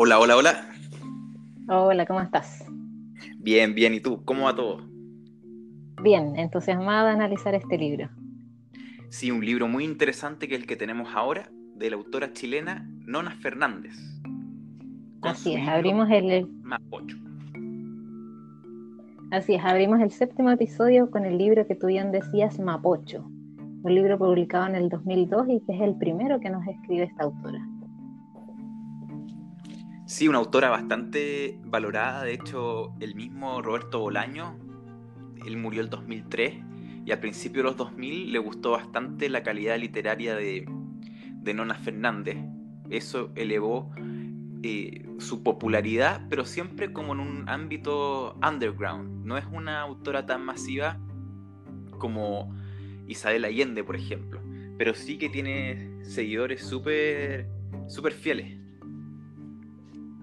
Hola, hola, hola. Hola, ¿cómo estás? Bien, bien. ¿Y tú? ¿Cómo va todo? Bien, entusiasmada de analizar este libro. Sí, un libro muy interesante que es el que tenemos ahora, de la autora chilena Nona Fernández. Así es, abrimos el... Mapocho. Así es, abrimos el séptimo episodio con el libro que tú bien decías, Mapocho, un libro publicado en el 2002 y que es el primero que nos escribe esta autora. Sí, una autora bastante valorada. De hecho, el mismo Roberto Bolaño, él murió el 2003 y al principio de los 2000 le gustó bastante la calidad literaria de, Nona Fernández. Eso elevó eh, su popularidad, pero siempre como en un ámbito underground. No es una autora tan masiva como Isabel Allende, por ejemplo, pero sí que tiene seguidores súper super fieles.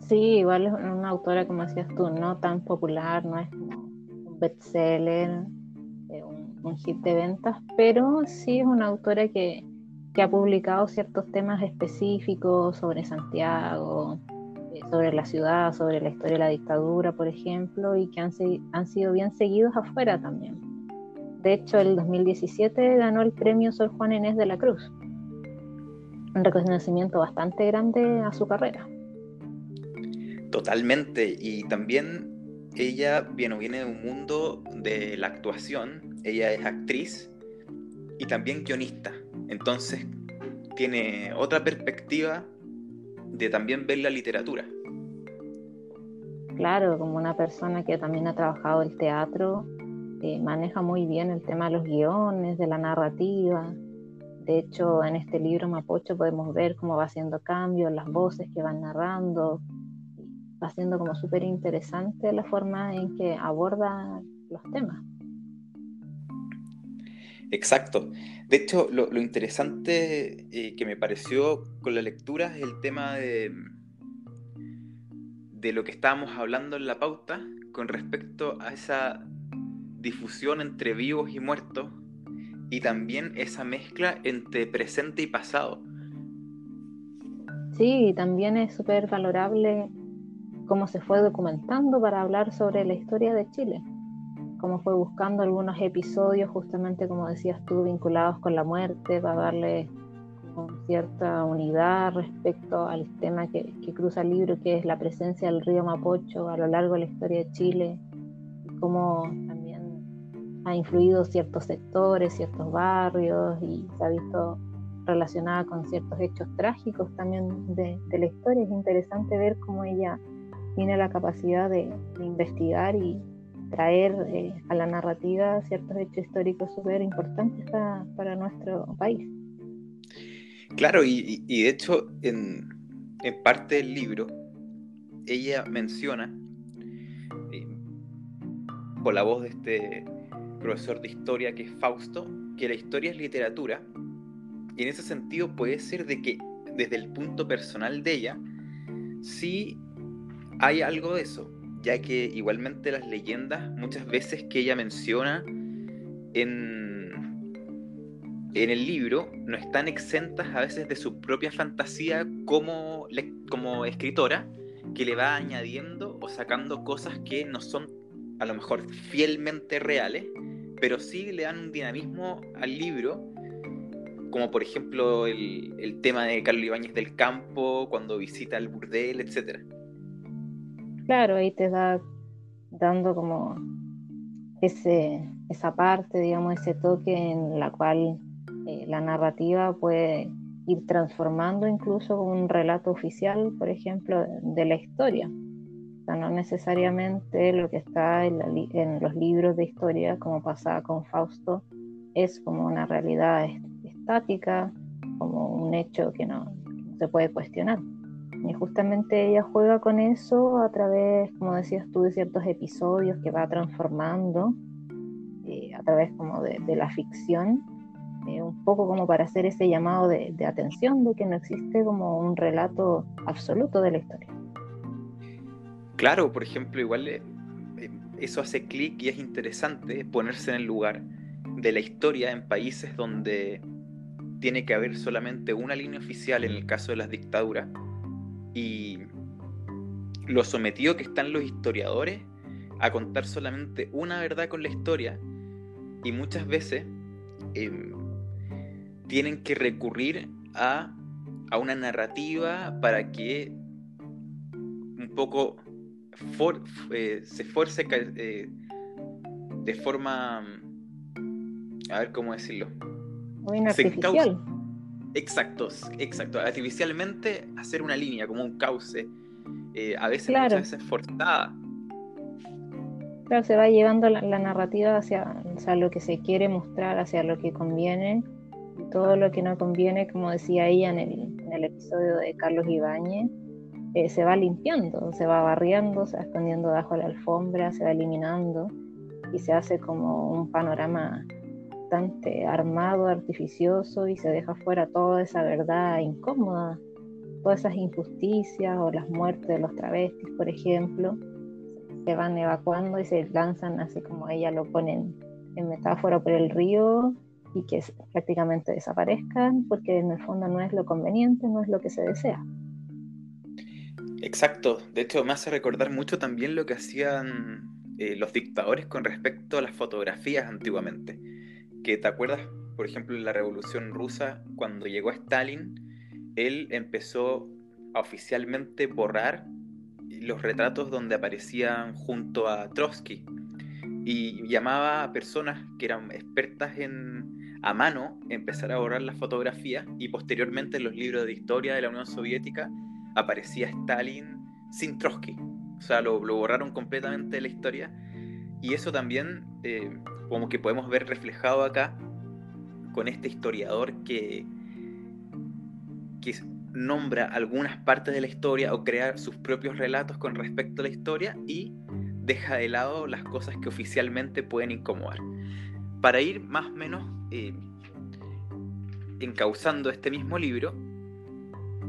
Sí, igual es una autora, como decías tú, no tan popular, no es un bestseller, eh, un, hit de ventas, pero sí es una autora que, ha publicado ciertos temas específicos sobre Santiago, eh, sobre la ciudad, sobre la historia de la dictadura, por ejemplo, y que han, han sido bien seguidos afuera también. De hecho, el 2017 ganó el premio Sor Juan Inés de la Cruz, un reconocimiento bastante grande a su carrera. Totalmente. Y también ella viene, de un mundo de la actuación. Ella es actriz y también guionista. Entonces tiene otra perspectiva de también ver la literatura. Claro, como una persona que también ha trabajado el teatro, eh, maneja muy bien el tema de los guiones, de la narrativa. De hecho, en este libro Mapocho podemos ver cómo va haciendo cambios, las voces que van narrando, va siendo como súper interesante la forma en que aborda los temas. Exacto. De hecho, lo, interesante eh, que me pareció con la lectura es el tema de, de lo que estábamos hablando en la pauta con respecto a esa difusión entre vivos y muertos y también esa mezcla entre presente y pasado. Sí, también es súper valorable cómo se fue documentando para hablar sobre la historia de Chile, cómo fue buscando algunos episodios, justamente como decías tú, vinculados con la muerte, para darle cierta unidad respecto al tema que, cruza el libro, que es la presencia del río Mapocho a lo largo de la historia de Chile, cómo también ha influido ciertos sectores, ciertos barrios, y se ha visto relacionada con ciertos hechos trágicos también de, de la historia. Es interesante ver cómo ella tiene la capacidad de, investigar y traer eh, a la narrativa ciertos hechos históricos súper importantes para, nuestro país. Claro, y, de hecho en, parte del libro ella menciona, eh, por la voz de este profesor de historia que es Fausto, que la historia es literatura, y en ese sentido puede ser de que desde el punto personal de ella, sí hay algo de eso, ya que igualmente las leyendas, muchas veces que ella menciona en, en el libro, no están exentas a veces de su propia fantasía como, como escritora, que le va añadiendo o sacando cosas que no son a lo mejor fielmente reales, pero sí le dan un dinamismo al libro, como por ejemplo el, el tema de Carlos Ibáñez del Campo, cuando visita el burdel, etcétera. Claro, ahí te da dando como ese, esa parte, digamos, ese toque en la cual eh, la narrativa puede ir transformando incluso un relato oficial, por ejemplo, de la historia. O sea, no necesariamente lo que está en, en los libros de historia, como pasaba con Fausto, es como una realidad estática, como un hecho que no se puede cuestionar. Y justamente ella juega con eso a través, como decías tú, de ciertos episodios que va transformando, eh, a través como de, la ficción, eh, un poco como para hacer ese llamado de, atención de que no existe como un relato absoluto de la historia. Claro, por ejemplo, igual eh, eso hace clic y es interesante ponerse en el lugar de la historia en países donde tiene que haber solamente una línea oficial en el caso de las dictaduras y, lo sometido que están los historiadores a contar solamente una verdad con la historia y muchas veces em, tienen que recurrir a, una narrativa para que un poco eh, se esfuerce eh, de forma, a ver cómo decirlo, muy artificial. Exacto, exacto. Artificialmente hacer una línea, como un cauce, eh, a veces muchas veces forzada. Claro, se va llevando la, narrativa hacia, lo que se quiere mostrar, hacia lo que conviene. todo lo que no conviene, como decía ella en el, episodio de Carlos Ibáñez, eh, se va limpiando, se va barriendo, se va escondiendo bajo la alfombra, se va eliminando y se hace como un panorama armado, artificioso y se deja fuera toda esa verdad incómoda, todas esas injusticias o las muertes de los travestis, por ejemplo se van evacuando y se lanzan así como ella lo pone en, metáfora por el río y que prácticamente desaparezcan porque en el fondo no es lo conveniente, no es lo que se desea. Exacto, de hecho me hace recordar mucho también lo que hacían eh, los dictadores con respecto a las fotografías antiguamente. Que te acuerdas, por ejemplo, en la Revolución Rusa, cuando llegó Stalin, él empezó a oficialmente borrar los retratos donde aparecían junto a Trotsky y llamaba a personas que eran expertas en a mano empezar a borrar las fotografías y posteriormente en los libros de historia de la Unión Soviética aparecía Stalin sin Trotsky. O sea, lo, borraron completamente de la historia y eso también eh, como que podemos ver reflejado acá con este historiador que, que nombra algunas partes de la historia o crea sus propios relatos con respecto a la historia y deja de lado las cosas que oficialmente pueden incomodar. Para ir más o menos eh, encauzando este mismo libro,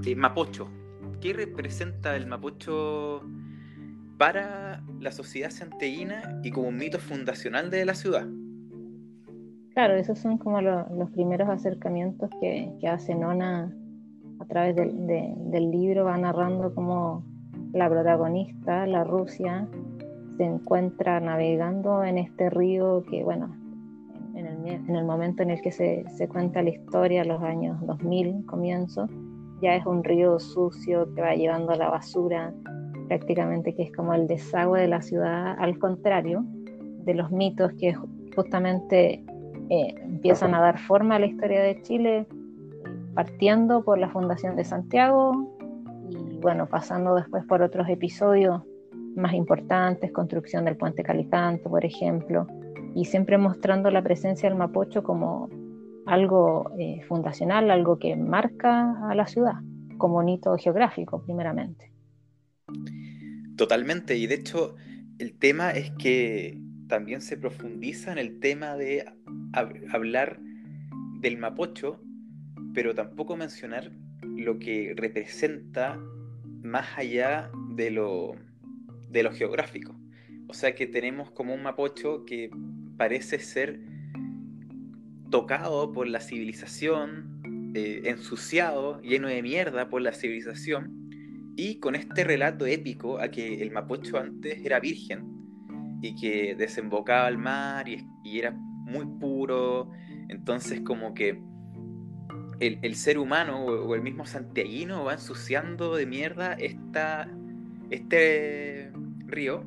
eh, Mapocho. ¿Qué representa el Mapocho para la sociedad santeína y como un mito fundacional de la ciudad? Claro, esos son como los primeros acercamientos que, que hace Nona a través del libro va narrando cómo la protagonista, la Rusia, se encuentra navegando en este río que, bueno, en el, momento en el que se, cuenta la historia, los años 2000, comienzo, ya es un río sucio que va llevando la basura, prácticamente que es como el desagüe de la ciudad, al contrario de los mitos que justamente eh, empiezan a dar forma a la historia de Chile partiendo por la Fundación de Santiago y bueno, pasando después por otros episodios más importantes, construcción del puente Calicanto, por ejemplo, y siempre mostrando la presencia del Mapocho como algo eh, fundacional, algo que marca a la ciudad, como un hito geográfico, primeramente. Totalmente, y de hecho el tema es que también se profundiza en el tema de hablar del Mapocho pero tampoco mencionar lo que representa más allá de lo, de lo geográfico. O sea que tenemos como un mapocho que parece ser tocado por la civilización, eh, ensuciado, lleno de mierda por la civilización, y con este relato épico a que el mapocho antes era virgen y que desembocaba al mar y, y era muy puro, entonces como que el, ser humano o, el mismo santiaguino va ensuciando de mierda este río,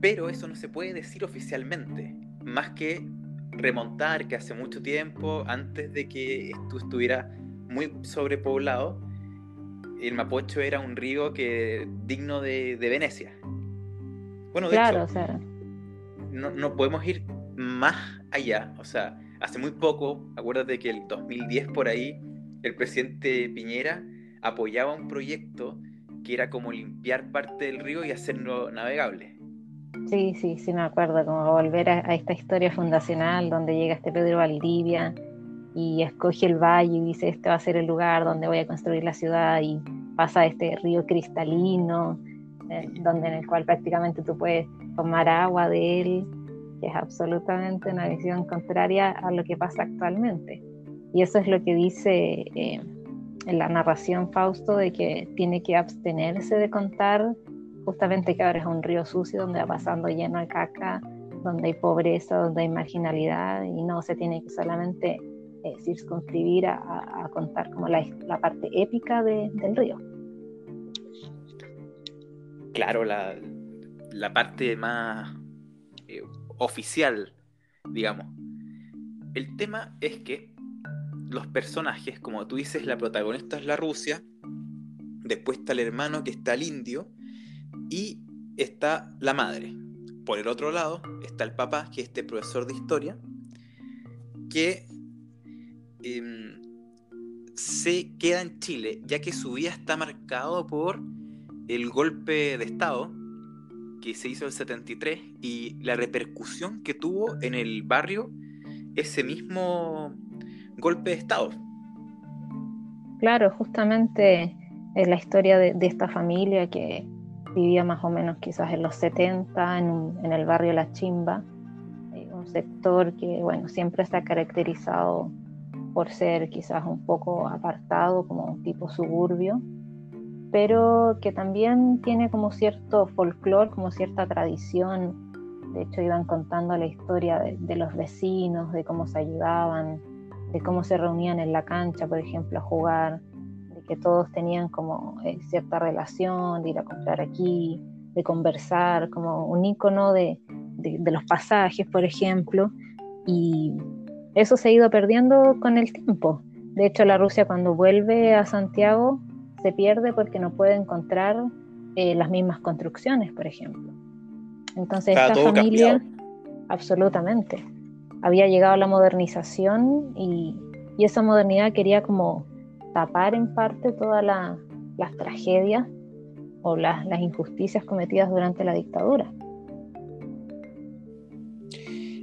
pero eso no se puede decir oficialmente, más que remontar que hace mucho tiempo, antes de que esto estuviera muy sobrepoblado, el Mapocho era un río que digno de, Venecia. Bueno, de hecho, no, no podemos ir más allá, o sea, hace muy poco, acuérdate que el 2010 por ahí, el presidente Piñera apoyaba un proyecto que era como limpiar parte del río y hacerlo navegable. Sí, sí, sí me acuerdo, como volver a, esta historia fundacional donde llega este Pedro Valdivia y escoge el valle y dice, este va a ser el lugar donde voy a construir la ciudad y pasa este río cristalino, eh, donde en el cual prácticamente tú puedes tomar agua de él que es absolutamente una visión contraria a lo que pasa actualmente. Y eso es lo que dice eh, en la narración Fausto de que tiene que abstenerse de contar justamente que ahora es un río sucio donde va pasando lleno de caca, donde hay pobreza, donde hay marginalidad y no se tiene que solamente eh, circunscribir a, contar como la, parte épica del río. Claro, la, parte más eh, oficial, digamos. El tema es que los personajes, como tú dices, la protagonista es la Rusia, después está el hermano que está el indio y está la madre. Por el otro lado está el papá, que es este profesor de historia, que em, se queda en Chile, ya que su vida está marcado por el golpe de Estado que se hizo el 73 y la repercusión que tuvo en el barrio ese mismo golpe de Estado. Claro, justamente es la historia de, esta familia que vivía más o menos quizás en los 70 en, el barrio La Chimba, eh, un sector que bueno, siempre está caracterizado por ser quizás un poco apartado, como un tipo suburbio, pero que también tiene como cierto folclore, como cierta tradición. De hecho, iban contando la historia de los vecinos, de cómo se ayudaban, de cómo se reunían en la cancha, por ejemplo, a jugar, de que todos tenían como eh, cierta relación, de ir a comprar aquí, de conversar, como un icono de, de, los pasajes, por ejemplo, y eso se ha ido perdiendo con el tiempo. De hecho, la Rusia cuando vuelve a Santiago se pierde porque no puede encontrar eh, las mismas construcciones, por ejemplo. Entonces, esta familia, absolutamente había llegado la modernización y, esa modernidad quería como tapar en parte todas las tragedias o las, injusticias cometidas durante la dictadura.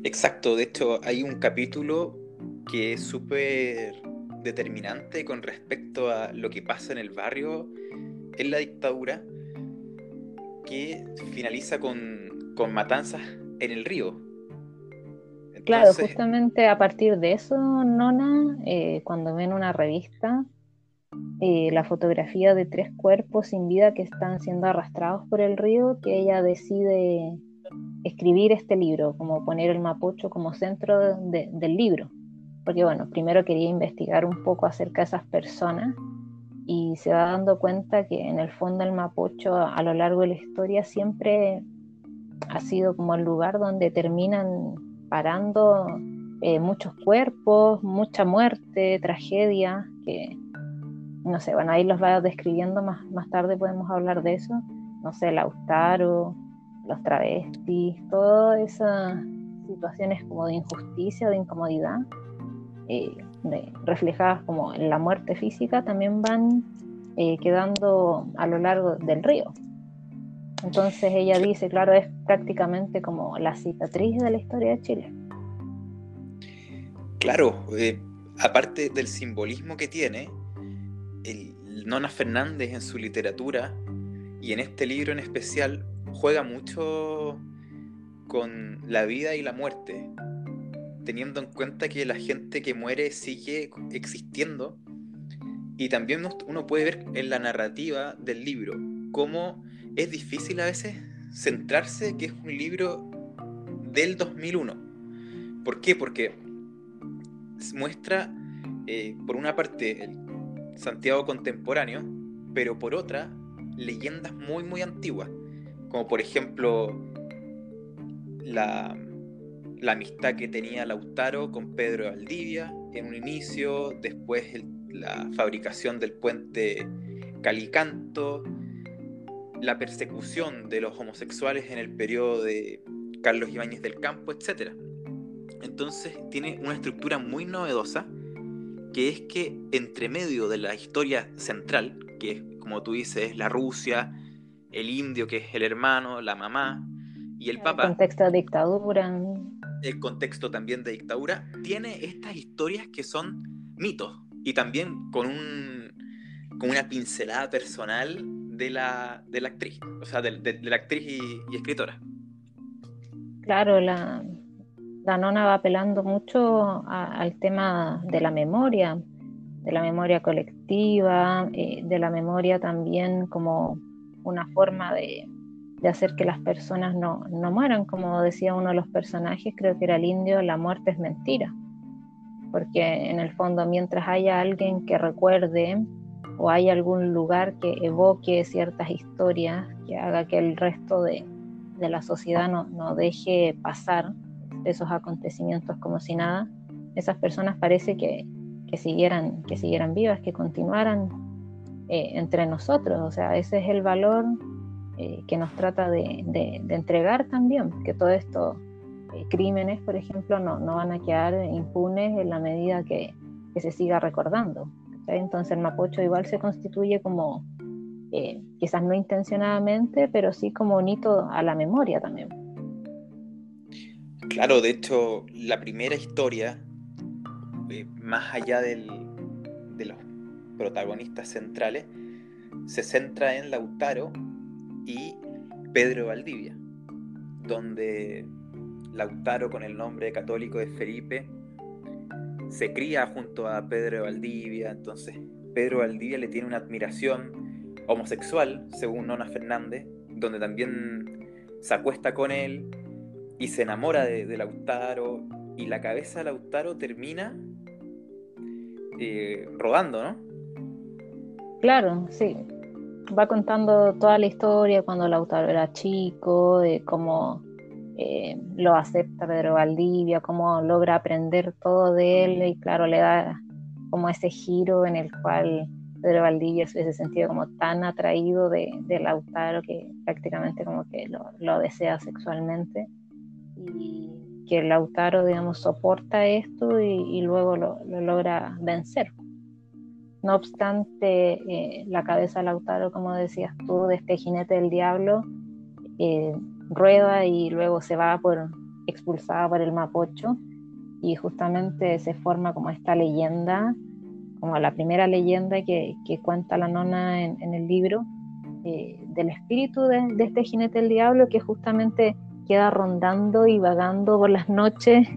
Exacto, de hecho hay un capítulo que es súper determinante con respecto a lo que pasa en el barrio en la dictadura, que finaliza con, con matanzas en el río, Claro, justamente a partir de eso, Nona, eh, cuando ven una revista, eh, la fotografía de tres cuerpos sin vida que están siendo arrastrados por el río, que ella decide escribir este libro, como poner el Mapocho como centro del libro. Porque bueno, primero quería investigar un poco acerca de esas personas y se va dando cuenta que en el fondo el Mapocho a lo largo de la historia siempre ha sido como el lugar donde terminan parando eh, muchos cuerpos, mucha muerte, tragedia, que no sé, bueno, ahí los va describiendo más, más tarde, podemos hablar de eso, no sé, Lautaro, los travestis, todas esas situaciones como de injusticia, de incomodidad, eh, reflejadas como en la muerte física, también van eh, quedando a lo largo del río. Entonces ella dice, claro, es prácticamente como la cicatriz de la historia de Chile. Claro, eh, aparte del simbolismo que tiene, el Nona Fernández en su literatura y en este libro en especial juega mucho con la vida y la muerte, teniendo en cuenta que la gente que muere sigue existiendo y también uno puede ver en la narrativa del libro cómo es difícil a veces centrarse que es un libro del 2001. ¿Por qué? Porque muestra, eh, por una parte, el Santiago contemporáneo, pero por otra, leyendas muy, muy antiguas. Como por ejemplo, la, amistad que tenía Lautaro con Pedro Valdivia en un inicio, después la fabricación del puente Calicanto, la persecución de los homosexuales en el periodo de Carlos Ibáñez del Campo, etc. Entonces tiene una estructura muy novedosa, que es que entre medio de la historia central, que como tú dices, es la Rusia, el indio, que es el hermano, la mamá, y el, papá. El contexto de dictadura. El contexto también de dictadura, tiene estas historias que son mitos, y también con, un, con una pincelada personal de la, de la actriz, o sea, de, la actriz y, escritora. Claro, la, la, nona va apelando mucho al tema de la memoria, de la memoria colectiva, eh, de la memoria también como una forma de, hacer que las personas no, no mueran. Como decía uno de los personajes, creo que era el indio, la muerte es mentira. Porque en el fondo, mientras haya alguien que recuerde o hay algún lugar que evoque ciertas historias, que haga que el resto de, de la sociedad no, no, deje pasar esos acontecimientos como si nada, esas personas parece que, que siguieran, que siguieran vivas, que continuaran eh, entre nosotros. O sea, ese es el valor eh, que nos trata de, entregar también, que todos estos eh, crímenes, por ejemplo, no, no, van a quedar impunes en la medida que, se siga recordando. Entonces el Mapocho igual se constituye como, quizás no intencionadamente, pero sí como un hito a la memoria también. Claro, de hecho, la primera historia, más allá de los protagonistas centrales, se centra en Lautaro y Pedro Valdivia, donde Lautaro con el nombre católico de Felipe se cría junto a Pedro Valdivia, entonces Pedro Valdivia le tiene una admiración homosexual, según Nona Fernández, donde también se acuesta con él y se enamora de, Lautaro y la cabeza de Lautaro termina eh, rodando, ¿no? Claro, sí. Va contando toda la historia cuando Lautaro era chico, de cómo eh, lo acepta Pedro Valdivia, cómo logra aprender todo de él y claro, le da como ese giro en el cual Pedro Valdivia se hubiese sentido como tan atraído de, Lautaro que prácticamente como que lo, desea sexualmente y que Lautaro, digamos, soporta esto y, luego lo, lo logra vencer. No obstante, eh, la cabeza de Lautaro, como decías tú, de este jinete del diablo, eh, rueda y luego se va por expulsada por el Mapocho y justamente se forma como esta leyenda, como la primera leyenda que, cuenta la nona en, el libro, eh, del espíritu de, este jinete del diablo que justamente queda rondando y vagando por las noches,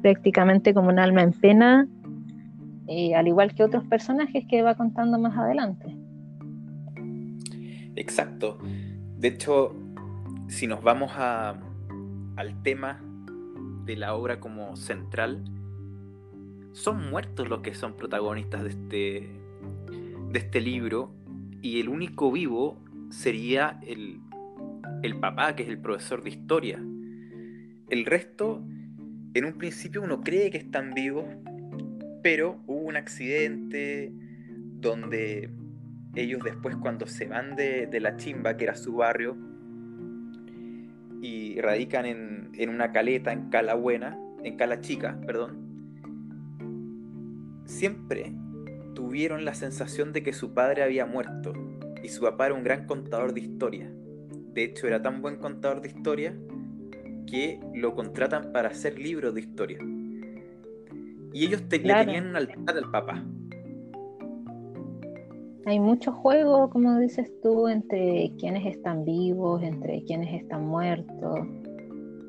prácticamente como un alma en pena, al igual que otros personajes que va contando más adelante. Exacto. De hecho, si nos vamos al tema de la obra como central, son muertos los que son protagonistas de este, de este libro y el único vivo sería el, el papá, que es el profesor de historia. El resto, en un principio uno cree que están vivos, pero hubo un accidente donde ellos después cuando se van de, la chimba, que era su barrio, y radican en, una caleta en Cala Buena, en Cala Chica, perdón, siempre tuvieron la sensación de que su padre había muerto y su papá era un gran contador de historia. De hecho, era tan buen contador de historia que lo contratan para hacer libros de historia. Y ellos te, le tenían un altar al papá. Hay mucho juego, como dices tú, entre quienes están vivos, entre quienes están muertos.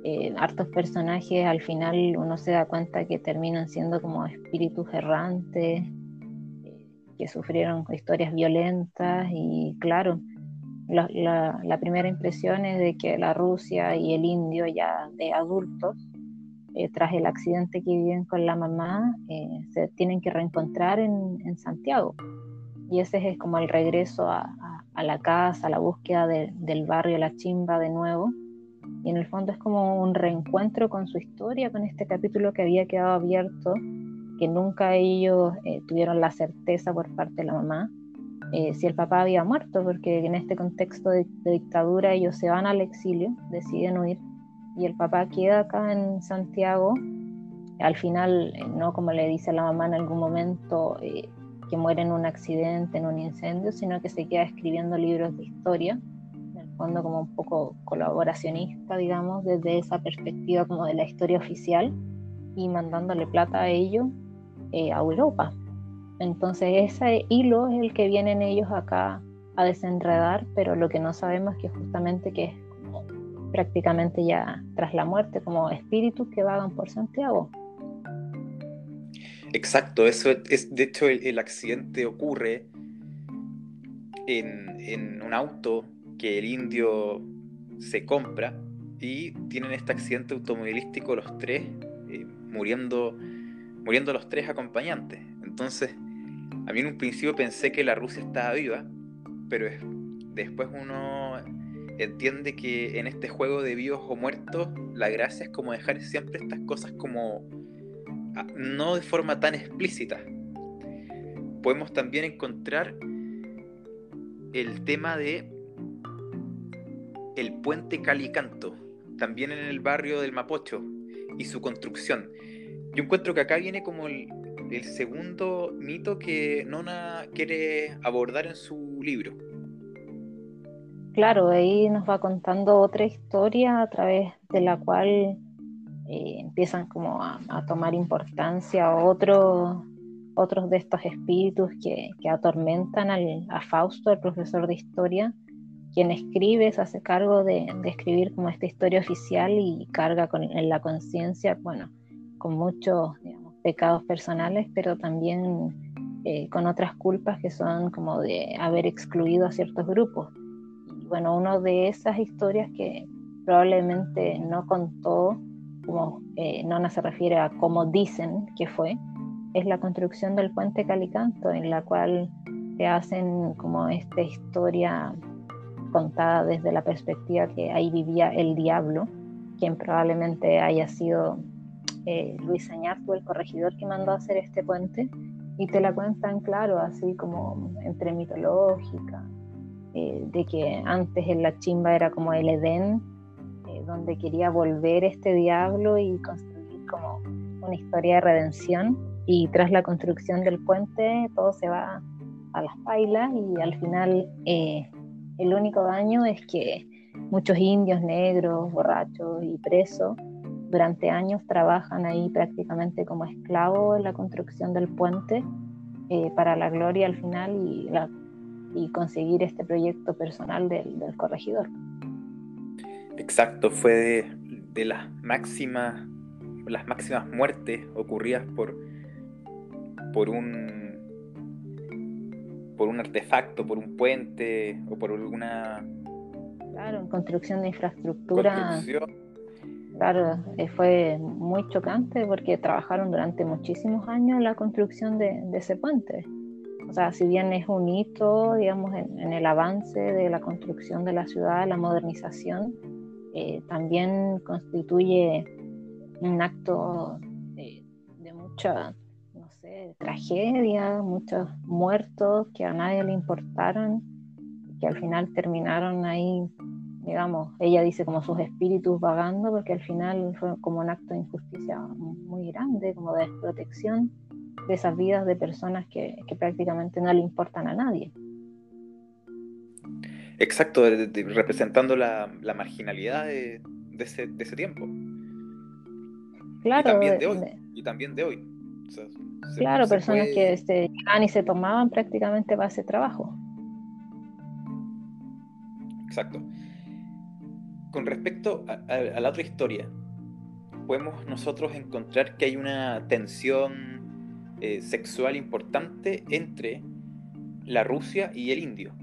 Eh, hartos personajes al final uno se da cuenta que terminan siendo como espíritus errantes, eh, que sufrieron historias violentas y claro, la, la, primera impresión es de que la Rusia y el indio ya de adultos eh, tras el accidente que viven con la mamá, eh, se tienen que reencontrar en, Santiago. Y ese es como el regreso a, la casa, a la búsqueda del barrio La Chimba de nuevo. Y en el fondo es como un reencuentro con su historia, con este capítulo que había quedado abierto, que nunca ellos eh, tuvieron la certeza por parte de la mamá si el papá había muerto, porque en este contexto de, dictadura ellos se van al exilio, deciden huir y el papá queda acá en Santiago. Al final, eh, no como le dice la mamá en algún momento eh, que muere en un accidente, en un incendio, sino que se queda escribiendo libros de historia, en el fondo como un poco colaboracionista, digamos, desde esa perspectiva como de la historia oficial y mandándole plata a ellos eh, a Europa. Entonces ese hilo es el que vienen ellos acá a desenredar, pero lo que no sabemos es que justamente que es prácticamente ya tras la muerte, como espíritus que vagan por Santiago. Exacto, eso es, de hecho el, accidente ocurre en, un auto que el indio se compra y tienen este accidente automovilístico los tres, eh, muriendo, muriendo los tres acompañantes. Entonces, a mí en un principio pensé que la Rusia estaba viva, pero después uno entiende que en este juego de vivos o muertos, la gracia es como dejar siempre estas cosas como ah, no de forma tan explícita. Podemos también encontrar el tema de el puente Calicanto, también en el barrio del Mapocho, y su construcción. Yo encuentro que acá viene como el, el segundo mito que Nona quiere abordar en su libro. Claro, ahí nos va contando otra historia a través de la cual eh, empiezan como a, tomar importancia otros otros de estos espíritus que, atormentan a Fausto, el profesor de historia, quien escribe, se hace cargo de, escribir como esta historia oficial y carga con, en la conciencia, bueno, con muchos pecados personales, pero también eh, con otras culpas que son como de haber excluido a ciertos grupos bueno, una de esas historias que probablemente no contó, como eh, Nona se refiere a cómo dicen que fue, es la construcción del puente Calicanto, en la cual te hacen como esta historia contada desde la perspectiva que ahí vivía el diablo, quien probablemente haya sido eh, Luis Añartu, el corregidor que mandó a hacer este puente, y te la cuentan, claro, así como entre mitológica, eh, de que antes en la chimba era como el Edén, eh, donde quería volver este diablo y construir como una historia de redención. Y tras la construcción del puente todo se va a las pailas y al final eh, el único daño es que muchos indios negros, borrachos y presos durante años trabajan ahí prácticamente como esclavos en la construcción del puente para la gloria al final y la y conseguir este proyecto personal del, corregidor. Exacto, fue de, las máximas las máximas muertes ocurridas por por un por un artefacto, por un puente o por alguna claro, en construcción de infraestructura. Claro, eh, fue muy chocante porque trabajaron durante muchísimos años la construcción de ese puente. Sea, si bien es un hito, digamos, en, el avance de la construcción de la ciudad, la modernización, eh, también constituye un acto de, mucha, no sé, tragedia, muchos muertos que a nadie le importaron, que al final terminaron ahí, digamos, ella dice como sus espíritus vagando, porque al final fue como un acto de injusticia muy grande, como de desprotección de esas vidas de personas que, prácticamente no le importan a nadie. Exacto, representando la, marginalidad de, ese, tiempo. Claro. Y también de hoy. y también de hoy. claro, personas que este, llegaban y se tomaban prácticamente para ese trabajo. Exacto. Con respecto a la otra historia, podemos nosotros encontrar que hay una tensión eh, sexual importante entre la Rusia y el indio.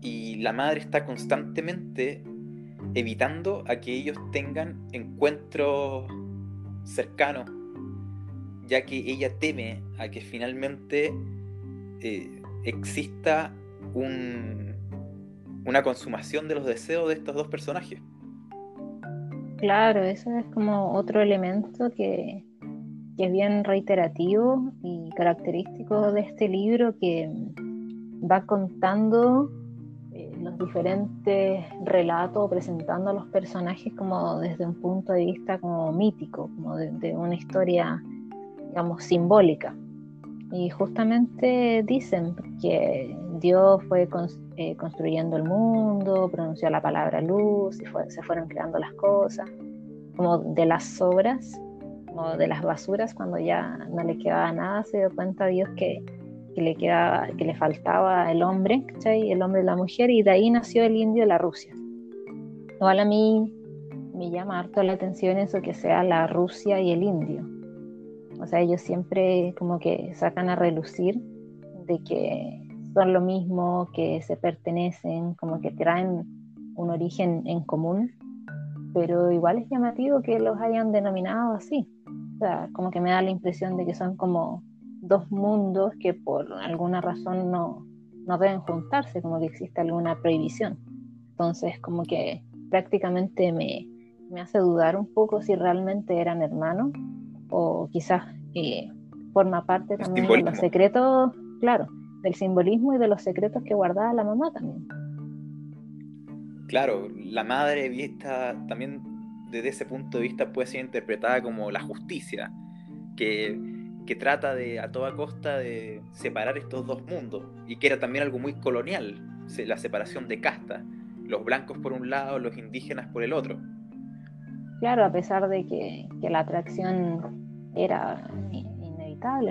Y la madre está constantemente evitando a que ellos tengan encuentros cercanos, ya que ella teme a que finalmente eh, exista un, una consumación de los deseos de estos dos personajes. Claro, eso es como otro elemento que, que es bien reiterativo y característico de este libro que va contando eh, los diferentes relatos, presentando a los personajes como desde un punto de vista como mítico, como de, una historia, digamos, simbólica. Y justamente dicen que Dios fue eh, construyendo el mundo, pronunció la palabra luz y se fueron creando las cosas, como de las obras de las basuras, cuando ya no le quedaba nada, se dio cuenta Dios que, le quedaba, que le faltaba el hombre, el hombre y la mujer, y de ahí nació el indio y la Rusia. Igual a mí me llama harto la atención eso que sea la Rusia y el indio. O sea, ellos siempre como que sacan a relucir de que son lo mismo, que se pertenecen, como que traen un origen en común, pero igual es llamativo que los hayan denominado así. Sea, como que me da la impresión de que son como dos mundos que por alguna razón no, no deben juntarse, como que existe alguna prohibición. Entonces, como que prácticamente me, me hace dudar un poco si realmente eran hermanos o quizás eh, forma parte también de los secretos, claro, del simbolismo y de los secretos que guardaba la mamá también. Claro, la madre vista también desde ese punto de vista puede ser interpretada como la justicia, que, trata de a toda costa de separar estos dos mundos, y que era también algo muy colonial, la separación de castas, los blancos por un lado, los indígenas por el otro. Claro, a pesar de que, que la atracción era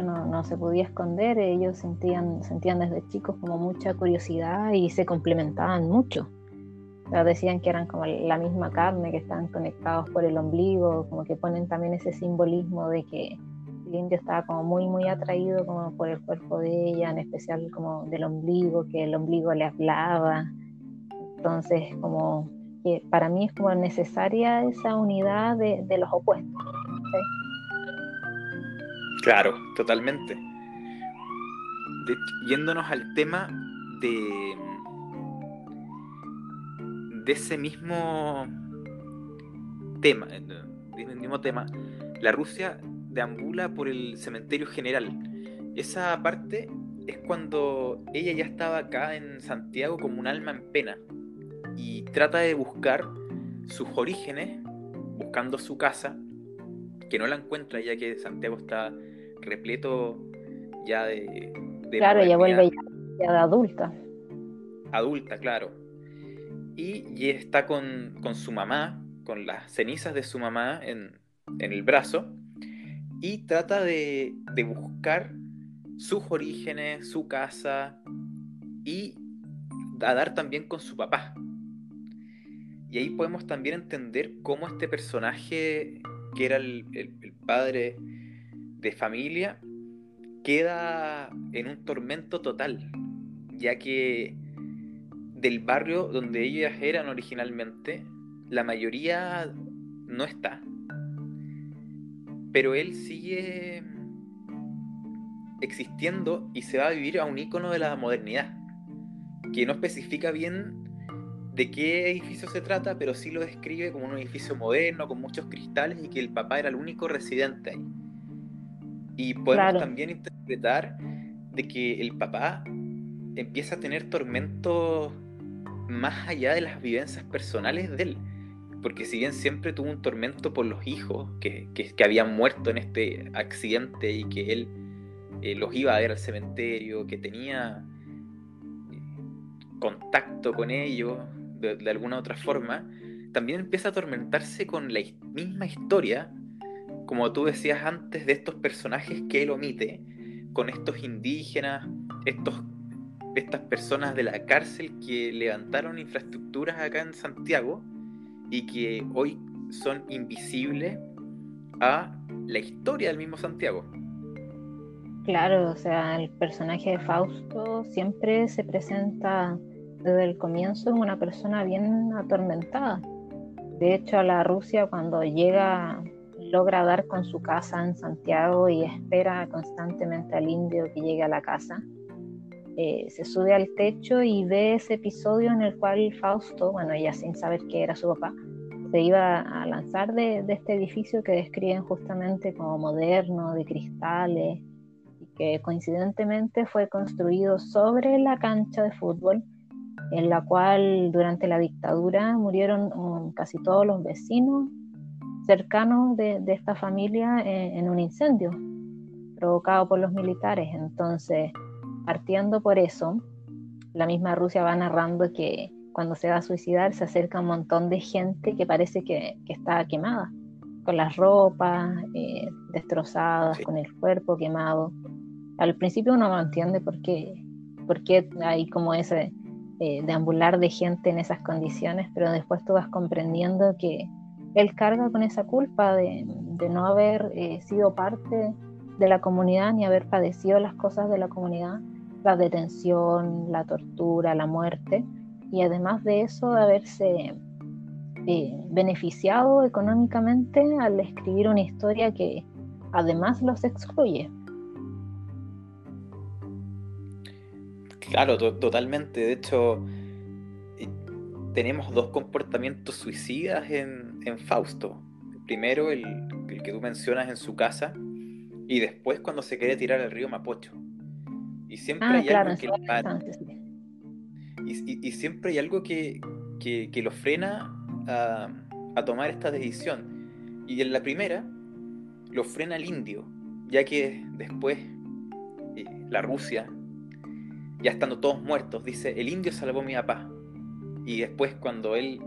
no, se podía esconder, ellos sentían, sentían desde chicos como mucha curiosidad y se complementaban mucho. Decían que eran como la misma carne, que estaban conectados por el ombligo, como que ponen también ese simbolismo de que el indio estaba como muy, muy atraído como por el cuerpo de ella, en especial como del ombligo, que el ombligo le hablaba. Entonces, como que para mí es como necesaria esa unidad de, de los opuestos. Claro, totalmente. yéndonos al tema de, de ese mismo tema, del mismo tema, la Rusia deambula por el cementerio general. Esa parte es cuando ella ya estaba acá en Santiago como un alma en pena y trata de buscar sus orígenes, buscando su casa, que no la encuentra ya que Santiago está repleto ya de... claro, ya vuelve ya, de adulta. Adulta, claro. Y, está con, su mamá, con las cenizas de su mamá en, el brazo, y trata de, de buscar sus orígenes, su casa, y a dar también con su papá. Y ahí podemos también entender cómo este personaje, que era el, el padre de familia queda en un tormento total, ya que del barrio donde ellas eran originalmente, la mayoría no está. Pero él sigue existiendo y se va a vivir a un icono de la modernidad, que no especifica bien de qué edificio se trata, pero sí lo describe como un edificio moderno, con muchos cristales y que el papá era el único residente ahí. Y podemos también interpretar de que el papá empieza a tener tormentos más allá de las vivencias personales de él. Porque si bien siempre tuvo un tormento por los hijos que, que, habían muerto en este accidente y que él eh, los iba a ver al cementerio, que tenía eh, contacto con ellos de, alguna otra forma, también empieza a atormentarse con la misma historia como tú decías antes, de estos personajes que él omite, con estos indígenas, estos, estas personas de la cárcel que levantaron infraestructuras acá en Santiago y que hoy son invisibles a la historia del mismo Santiago. Claro, o sea, el personaje de Fausto siempre se presenta desde el comienzo como una persona bien atormentada. De hecho, a la Rusia cuando llega logra dar con su casa en Santiago y espera constantemente al indio que llegue a la casa. Eh, se sube al techo y ve ese episodio en el cual Fausto, bueno, ella sin saber que era su papá, se iba a lanzar de, este edificio que describen justamente como moderno, de cristales, y que coincidentemente fue construido sobre la cancha de fútbol en la cual durante la dictadura murieron um, casi todos los vecinos cercanos de, esta familia en, un incendio provocado por los militares. Entonces, partiendo por eso, la misma Rusia va narrando que cuando se va a suicidar se acerca un montón de gente que parece que, está quemada, con las ropas eh, destrozadas, con el cuerpo quemado. Al principio uno no entiende por qué, por qué hay como ese eh, deambular de gente en esas condiciones, pero después tú vas comprendiendo que él carga con esa culpa de, no haber eh, sido parte de la comunidad ni haber padecido las cosas de la comunidad la detención, la tortura, la muerte, y además de eso de haberse eh, beneficiado económicamente al escribir una historia que además los excluye. Claro, totalmente. De hecho, tenemos dos comportamientos suicidas en, Fausto. Primero, el, que tú mencionas en su casa, y después cuando se quiere tirar al río Mapocho. Y siempre ah, hay algo que y, siempre hay algo que, lo frena a, tomar esta decisión. Y en la primera, lo frena el indio, ya que después eh, la Rusia, ya estando todos muertos, dice, el indio salvó a mi papá y después cuando él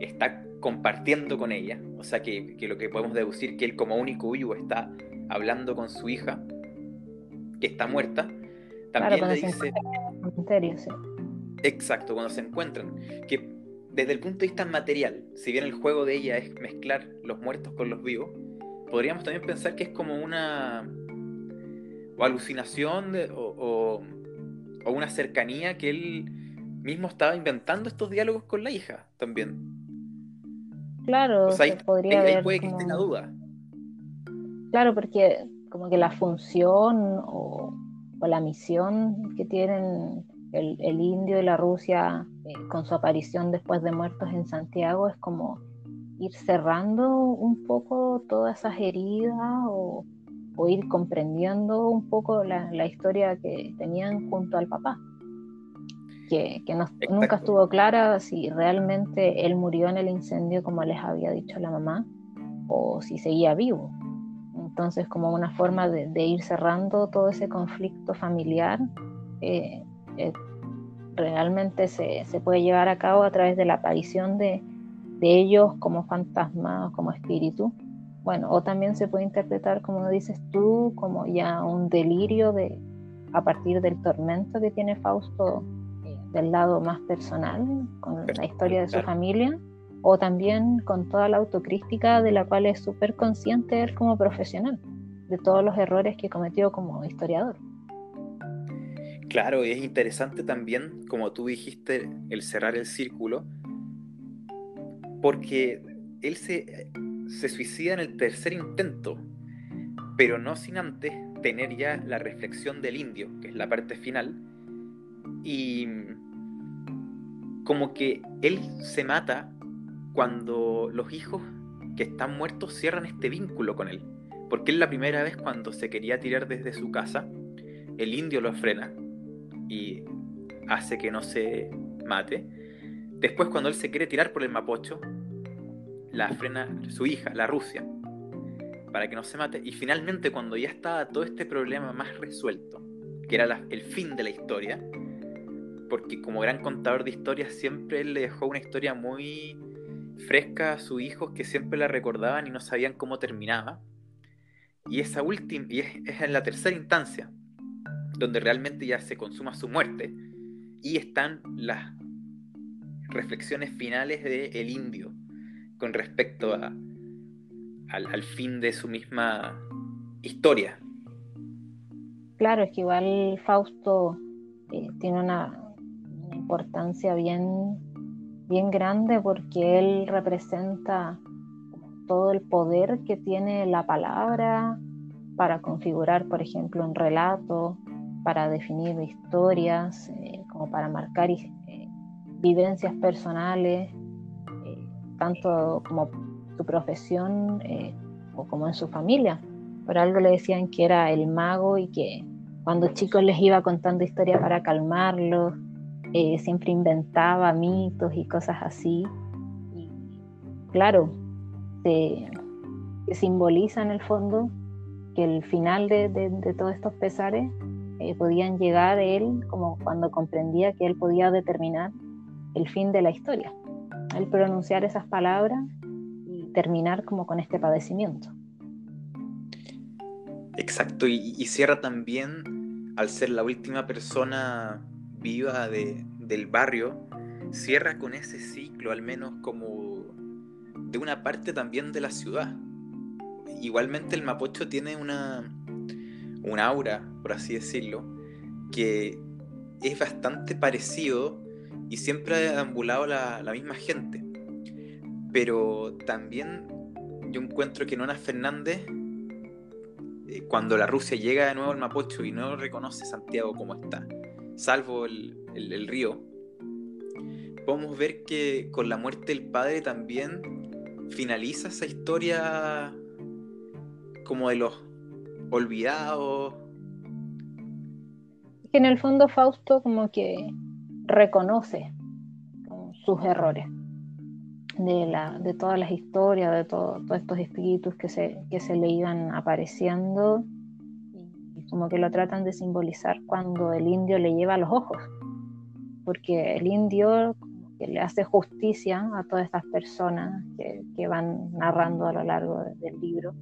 está compartiendo con ella, o sea que, lo que podemos deducir que él como único vivo está hablando con su hija, que está muerta, también le dice... Exacto, cuando se encuentran, que desde el punto de vista material, si bien el juego de ella es mezclar los muertos con los vivos, podríamos también pensar que es como una o alucinación o, o una cercanía que él mismo estaba inventando estos diálogos con la hija también. Claro, ahí, podría ahí, puede que esté la duda. Claro, porque como que la función o, la misión que tienen el, indio y la Rusia eh, con su aparición después de muertos en Santiago es como ir cerrando un poco todas esas heridas o, ir comprendiendo un poco la historia que tenían junto al papá que, nunca estuvo clara si realmente él murió en el incendio como les había dicho la mamá o si seguía vivo. Entonces, como una forma de, ir cerrando todo ese conflicto familiar, eh, eh, realmente se, puede llevar a cabo a través de la aparición de, de ellos como fantasmas, como espíritu. Bueno, o también se puede interpretar, como dices tú, como ya un delirio de, a partir del tormento que tiene Fausto del lado más personal, con la historia de su familia, o también con toda la autocrítica de la cual es súper consciente él como profesional, de todos los errores que cometió como historiador. Claro, y es interesante también, como tú dijiste, el cerrar el círculo, porque él se, se suicida en el tercer intento, pero no sin antes tener ya la reflexión del indio, que es la parte final, y como que él se mata cuando los hijos que están muertos cierran este vínculo con él. Porque es la primera vez cuando se quería tirar desde su casa, el indio lo frena y hace que no se mate. Después cuando él se quiere tirar por el Mapocho, la frena su hija, la Rusia, para que no se mate. Y finalmente cuando ya estaba todo este problema más resuelto, que era el fin de la historia, porque como gran contador de historias siempre le dejó una historia muy fresca a sus hijos que siempre la recordaban y no sabían cómo terminaba. Y esa última, y es, en la tercera instancia, donde realmente ya se consuma su muerte, y están las reflexiones finales de El Indio con respecto a, al, fin de su misma historia. Claro, es que igual Fausto eh, tiene una, importancia bien, bien grande porque él representa todo el poder que tiene la palabra para configurar, por ejemplo, un relato, para definir historias, eh, como para marcar eh, vivencias personales, eh, tanto como su profesión o como en su familia. Por algo le decían que era el mago y que cuando chicos les iba contando historias para calmarlos, eh, siempre inventaba mitos y cosas así. Y claro, se, simboliza en el fondo que el final de, todos estos pesares eh, podían llegar él como cuando comprendía que él podía determinar el fin de la historia, al pronunciar esas palabras y terminar como con este padecimiento. Exacto, y cierra también al ser la última persona viva de, del barrio cierra con ese ciclo, al menos como de una parte también de la ciudad. Igualmente el Mapocho tiene una, un aura, por así decirlo, que es bastante parecido y siempre ha ambulado la, la misma gente. Pero también yo encuentro que Nona Fernández, eh, cuando la Rusia llega de nuevo al Mapocho y no reconoce Santiago como está, salvo el, el río, podemos ver que con la muerte del padre también finaliza esa historia como de los olvidados. Que en el fondo Fausto como que reconoce sus errores de, la, de todas las historias, de todos estos espíritus que se, que se le iban apareciendo como que lo tratan de simbolizar cuando el indio le lleva los ojos, porque el indio que le hace justicia a todas estas personas que, que van narrando a lo largo del libro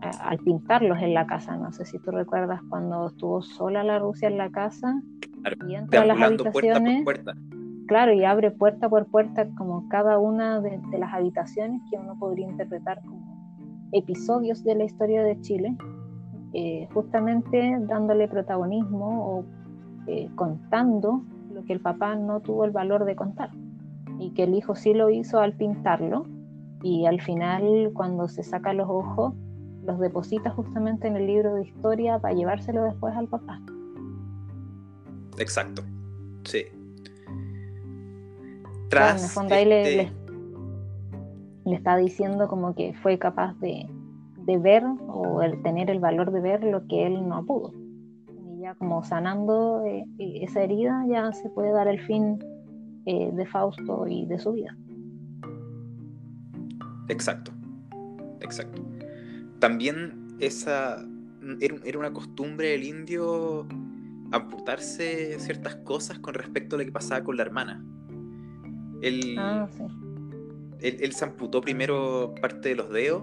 al pintarlos en la casa. No sé si tú recuerdas cuando estuvo sola la Rusia en la casa y entra a las habitaciones. Claro, y abre puerta por puerta como cada una de, las habitaciones que uno podría interpretar como episodios de la historia de Chile, eh, justamente dándole protagonismo o eh, contando lo que el papá no tuvo el valor de contar y que el hijo sí lo hizo al pintarlo y al final cuando se saca los ojos los deposita justamente en el libro de historia para llevárselo después al papá. Exacto, sí. Tras en el fondo ahí le, este le, está diciendo como que fue capaz de, de, ver o el tener el valor de ver lo que él no pudo. Y ya como sanando eh, esa herida ya se puede dar el fin eh, de Fausto y de su vida. Exacto, exacto también esa era una costumbre del indio amputarse ciertas cosas con respecto a lo que pasaba con la hermana. Él, ah, él, se amputó primero parte de los dedos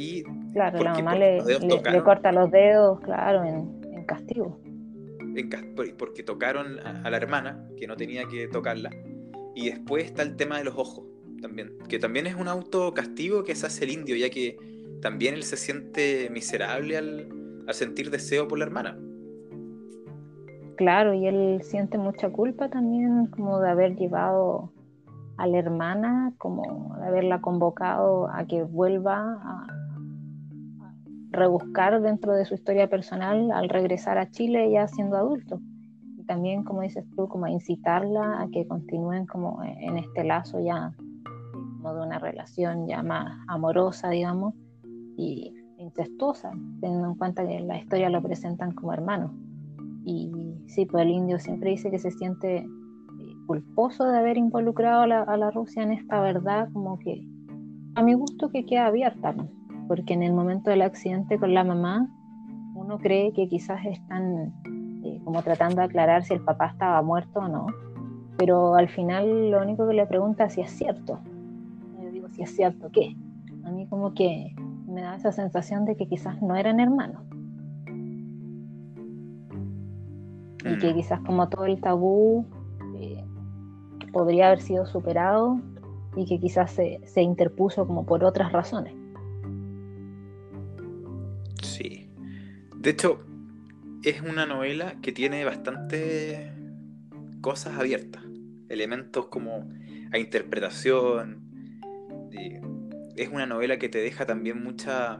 y... Claro, la mamá le, corta los dedos, claro, en, castigo. porque tocaron a, la hermana, que no tenía que tocarla. Y después está el tema de los ojos también, que también es un autocastigo que se hace el indio, ya que también él se siente miserable al, sentir deseo por la hermana. Claro, y él siente mucha culpa también como de haber llevado a la hermana, como de haberla convocado a que vuelva a rebuscar dentro de su historia personal al regresar a Chile ya siendo adulto. Y también, como dices tú, como a incitarla a que continúen como en este lazo ya como de una relación ya más amorosa, digamos, y incestuosa, teniendo en cuenta que la historia lo presentan como hermano. Y sí, pues el indio siempre dice que se siente culposo de haber involucrado a la, a Rusia en esta verdad, como que a mi gusto que queda abierta, porque en el momento del accidente con la mamá, uno cree que quizás están eh, como tratando de aclarar si el papá estaba muerto o no, pero al final lo único que le pregunta es si es cierto, si es cierto que a mí como que me da esa sensación de que quizás no eran hermanos. Y que mm. quizás como todo el tabú eh, podría haber sido superado y que quizás se, se interpuso como por otras razones. De hecho, es una novela que tiene bastante cosas abiertas, elementos como a interpretación, es una novela que te deja también mucha...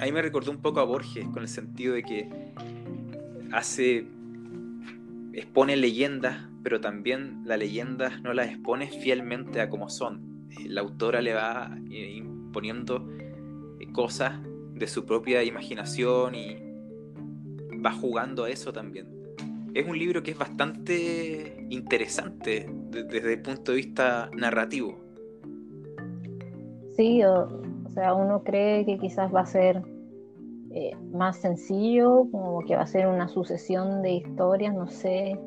A mí me recordó un poco a Borges, con el sentido de que hace... expone leyendas, pero también las leyendas no las expone fielmente a como son. La autora le va eh, imponiendo eh, cosas de su propia imaginación y va jugando a eso también. Es un libro que es bastante interesante desde el punto de vista narrativo. Sí, o, sea, uno cree que quizás va a ser eh, más sencillo, como que va a ser una sucesión de historias, no sé,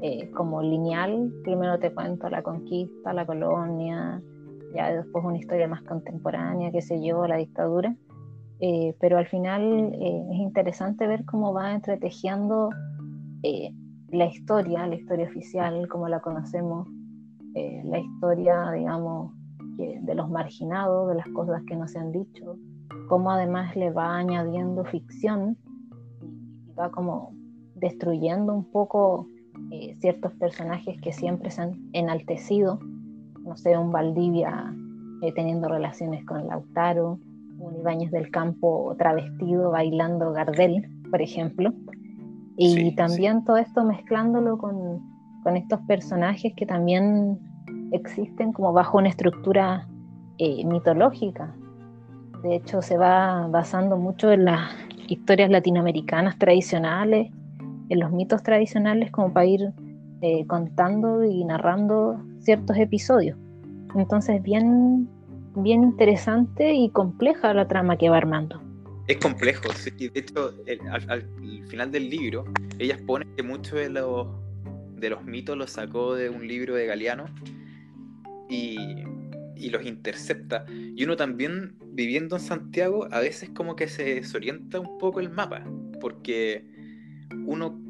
eh, como lineal. Primero te cuento la conquista, la colonia, ya después una historia más contemporánea, qué sé yo, la dictadura. Eh, pero al final es interesante ver cómo va entretejiendo la historia, la historia oficial, como la conocemos, la historia, digamos, de los marginados, de las cosas que no se han dicho, cómo además le va añadiendo ficción y va como destruyendo un poco eh, ciertos personajes que siempre se han enaltecido, no sé, un Valdivia eh, teniendo relaciones con Lautaro, un Ibáñez del Campo travestido bailando Gardel, por ejemplo, y también todo esto mezclándolo con, con, estos personajes que también existen como bajo una estructura eh, mitológica. De hecho, se va basando mucho en las historias latinoamericanas tradicionales, en los mitos tradicionales, como para ir eh, contando y narrando ciertos episodios. Entonces, bien, bien interesante y compleja la trama que va armando. Es complejo, sí. De hecho, al, final del libro, ellas ponen que muchos de los, de los mitos los sacó de un libro de Galeano y, y los intercepta. Y uno también, viviendo en Santiago, a veces como que se desorienta un poco el mapa, porque uno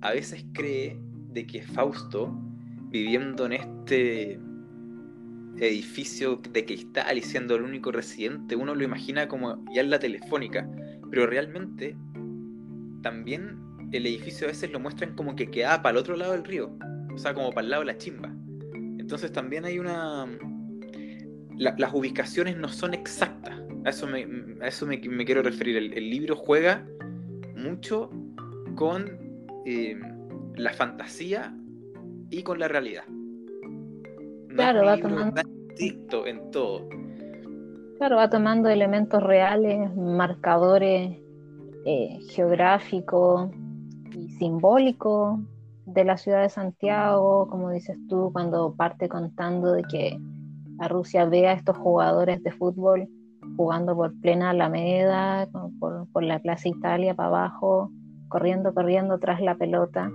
a veces cree de que Fausto, viviendo en este edificio de cristal y siendo el único residente, uno lo imagina como ya en la telefónica, pero realmente también el edificio a veces lo muestran como que queda para el otro lado del río, o sea, como para el lado de la chimba. Entonces también hay una... las ubicaciones no son exactas, a eso me, eso me, quiero referir. El, libro juega mucho con eh, la fantasía y con la realidad claro, va tomando. en todo. Claro, va tomando elementos reales, marcadores eh, geográficos y simbólicos de la ciudad de Santiago, como dices tú, cuando parte contando de que la Rusia ve a estos jugadores de fútbol jugando por plena Alameda, por, por la Plaza Italia para abajo, corriendo, corriendo tras la pelota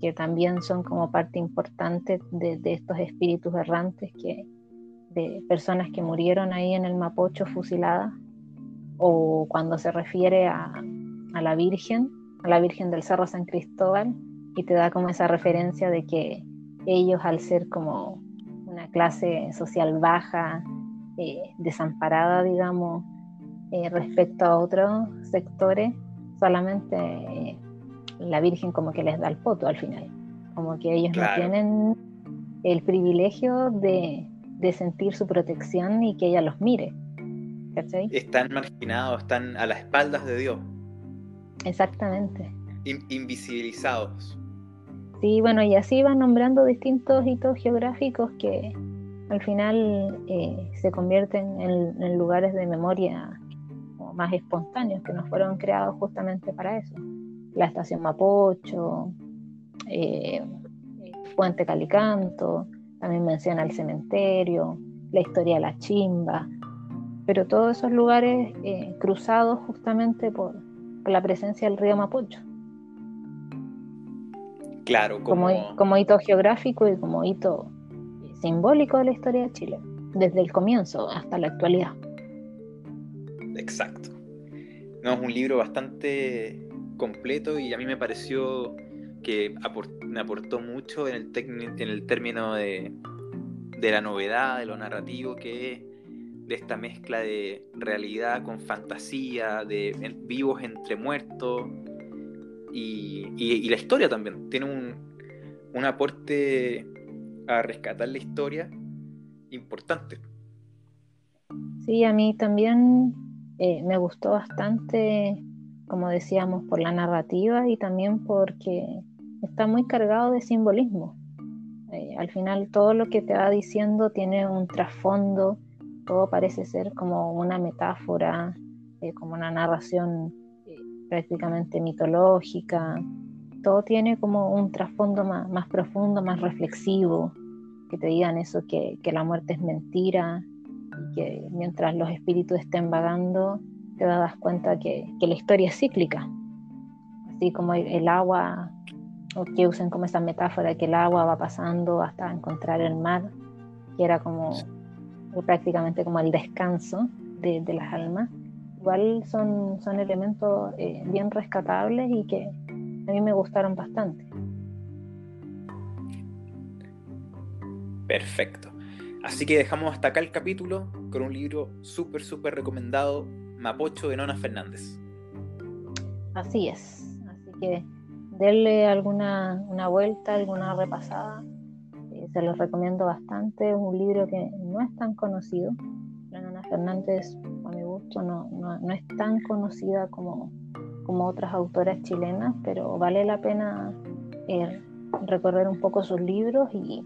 que también son como parte importante de, estos espíritus errantes que, de personas que murieron ahí en el Mapocho fusiladas, o cuando se refiere a, a, la Virgen, a la Virgen del Cerro San Cristóbal, y te da como esa referencia de que ellos al ser como una clase social baja, eh, desamparada, digamos, eh, respecto a otros sectores, solamente la Virgen como que les da el foto al final, como que ellos no tienen el privilegio de, sentir su protección y que ella los mire. Están marginados, están a las espaldas de Dios. Exactamente. invisibilizados. Sí, bueno, y así van nombrando distintos hitos geográficos que al final eh, se convierten en, lugares de memoria más espontáneos que no fueron creados justamente para eso la estación Mapocho, eh, Puente Calicanto, también menciona el cementerio, la historia de la chimba, pero todos esos lugares eh, cruzados justamente por, la presencia del río Mapocho. Claro, como... Como, hito geográfico y como hito simbólico de la historia de Chile, desde el comienzo hasta la actualidad. Exacto. No, es un libro bastante completo y a mí me pareció que me aportó mucho en el, término de, la novedad, de lo narrativo que es, de esta mezcla de realidad con fantasía, de vivos entre muertos y, la historia también. Tiene un, un aporte a rescatar la historia importante. Sí, a mí también eh, me gustó bastante como decíamos, por la narrativa y también porque está muy cargado de simbolismo. Eh, al final todo lo que te va diciendo tiene un trasfondo, todo parece ser como una metáfora, eh, como una narración eh, prácticamente mitológica, todo tiene como un trasfondo más, profundo, más reflexivo, que te digan eso, que, que la muerte es mentira que mientras los espíritus estén vagando, te das cuenta que, la historia es cíclica. Así como el, agua, o que usen como esa metáfora, que el agua va pasando hasta encontrar el mar, que era como prácticamente como el descanso de, las almas. Igual son, son elementos eh, bien rescatables y que a mí me gustaron bastante. Perfecto. Así que dejamos hasta acá el capítulo con un libro súper, súper recomendado Mapocho de Nona Fernández. Así es, así que denle alguna una vuelta, alguna repasada. Eh, se los recomiendo bastante. Es un libro que no es tan conocido. La Nana Fernández, a mi gusto, no, no, es tan conocida como, como otras autoras chilenas, pero vale la pena eh, recorrer un poco sus libros y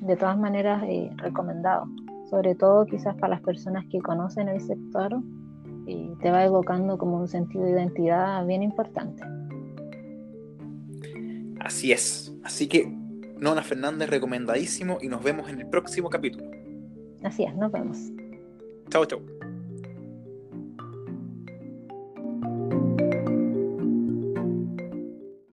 de todas maneras eh, recomendado. Sobre todo quizás para las personas que conocen el sector y te va evocando como un sentido de identidad bien importante. Así es. Así que Nona Fernández recomendadísimo y nos vemos en el próximo capítulo. Así es, nos vemos. Chao, chao.